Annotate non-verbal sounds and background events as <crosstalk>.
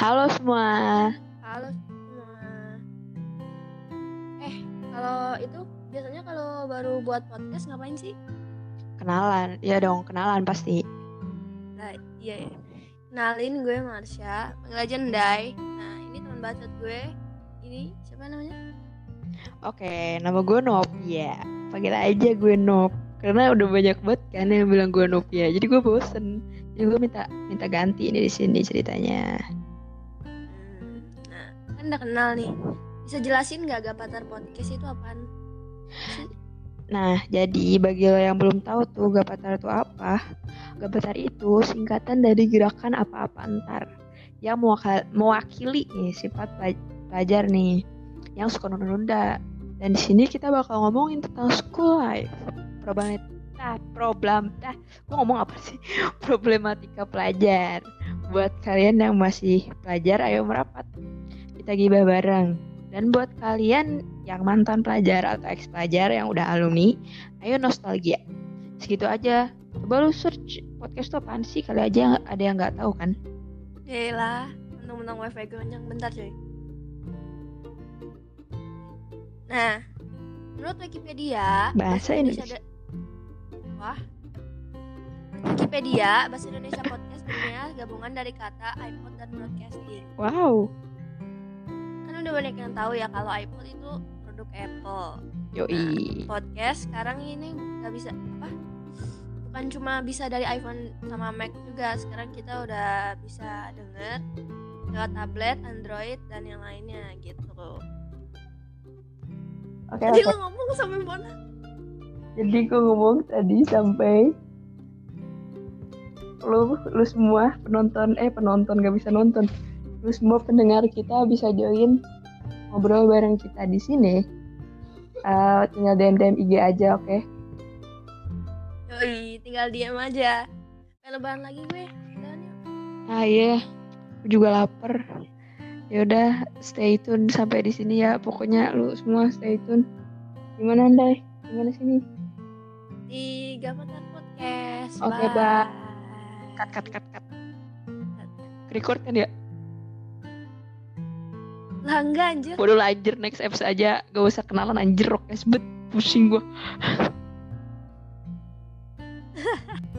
Halo semua. Halo semua. Eh, kalau itu biasanya kalau baru buat podcast ngapain sih? Kenalan. Ya dong, kenalan pasti. Nah, iya ya. Kenalin gue Marsha, panggil aja Ndai. Nah, ini teman bacot gue. Ini siapa namanya? Oke, nama gue Novia. Panggil aja gue Nov. Karena udah banyak banget kan yang bilang gue Novia. Jadi gue bosen. Jadi gue minta minta ganti ini di sini ceritanya. Kan udah kenal nih. Bisa jelasin nggak Gapatar Podcast itu apaan? Nah, jadi bagi lo yang belum tahu tuh Gapatar itu apa? Gapatar itu singkatan dari gerakan apa-apa antar yang mewakili nih sifat pelaj- pelajar nih yang suka nunda-nunda. Dan di sini kita bakal ngomongin tentang school life, problematika, problem, dah, gue ngomong apa sih? <laughs> Problematika pelajar. Buat kalian yang masih pelajar, ayo merapat. Kita gibah bareng. Dan buat kalian yang mantan pelajar atau ex pelajar yang udah alumni, ayo nostalgia. Segitu aja. Coba lu search podcast itu apaan sih? Kali aja ada yang nggak tahu kan? Yelah, mentang-mentang wifi gue kenyang bentar coy. Nah, menurut Wikipedia, Bahasa Indonesia. ada- Wah. Wikipedia, bahasa Indonesia podcast gabungan dari kata iPod dan broadcasting. Wow. Kan udah banyak yang tahu ya kalau iPod itu produk Apple. Yoi. Podcast sekarang ini nggak bisa apa? Bukan cuma bisa dari iPhone sama Mac juga. Sekarang kita udah bisa denger lewat tablet, Android dan yang lainnya gitu. Oke, Tadi oke. lu ngomong sampai mana? Jadi gue ngomong tadi sampai lu lu semua penonton eh penonton gak bisa nonton. Lu semua pendengar kita bisa join ngobrol bareng kita di sini. Eh, tinggal DM DM IG aja, oke? Yoi, tinggal diam aja. Lebaran lagi gue. Ah iya, aku juga lapar. Ya udah, stay tune sampai di sini ya. Pokoknya lu semua stay tune. Gimana Andai? Gimana sini? Di Gapatar Podcast. Oke, Bye. bye. Cut cut cut cut. Record kan ya? Enggak, enggak anjir. Waduh lah anjir next episode aja gak usah kenalan anjir rock bet pusing gue. <laughs>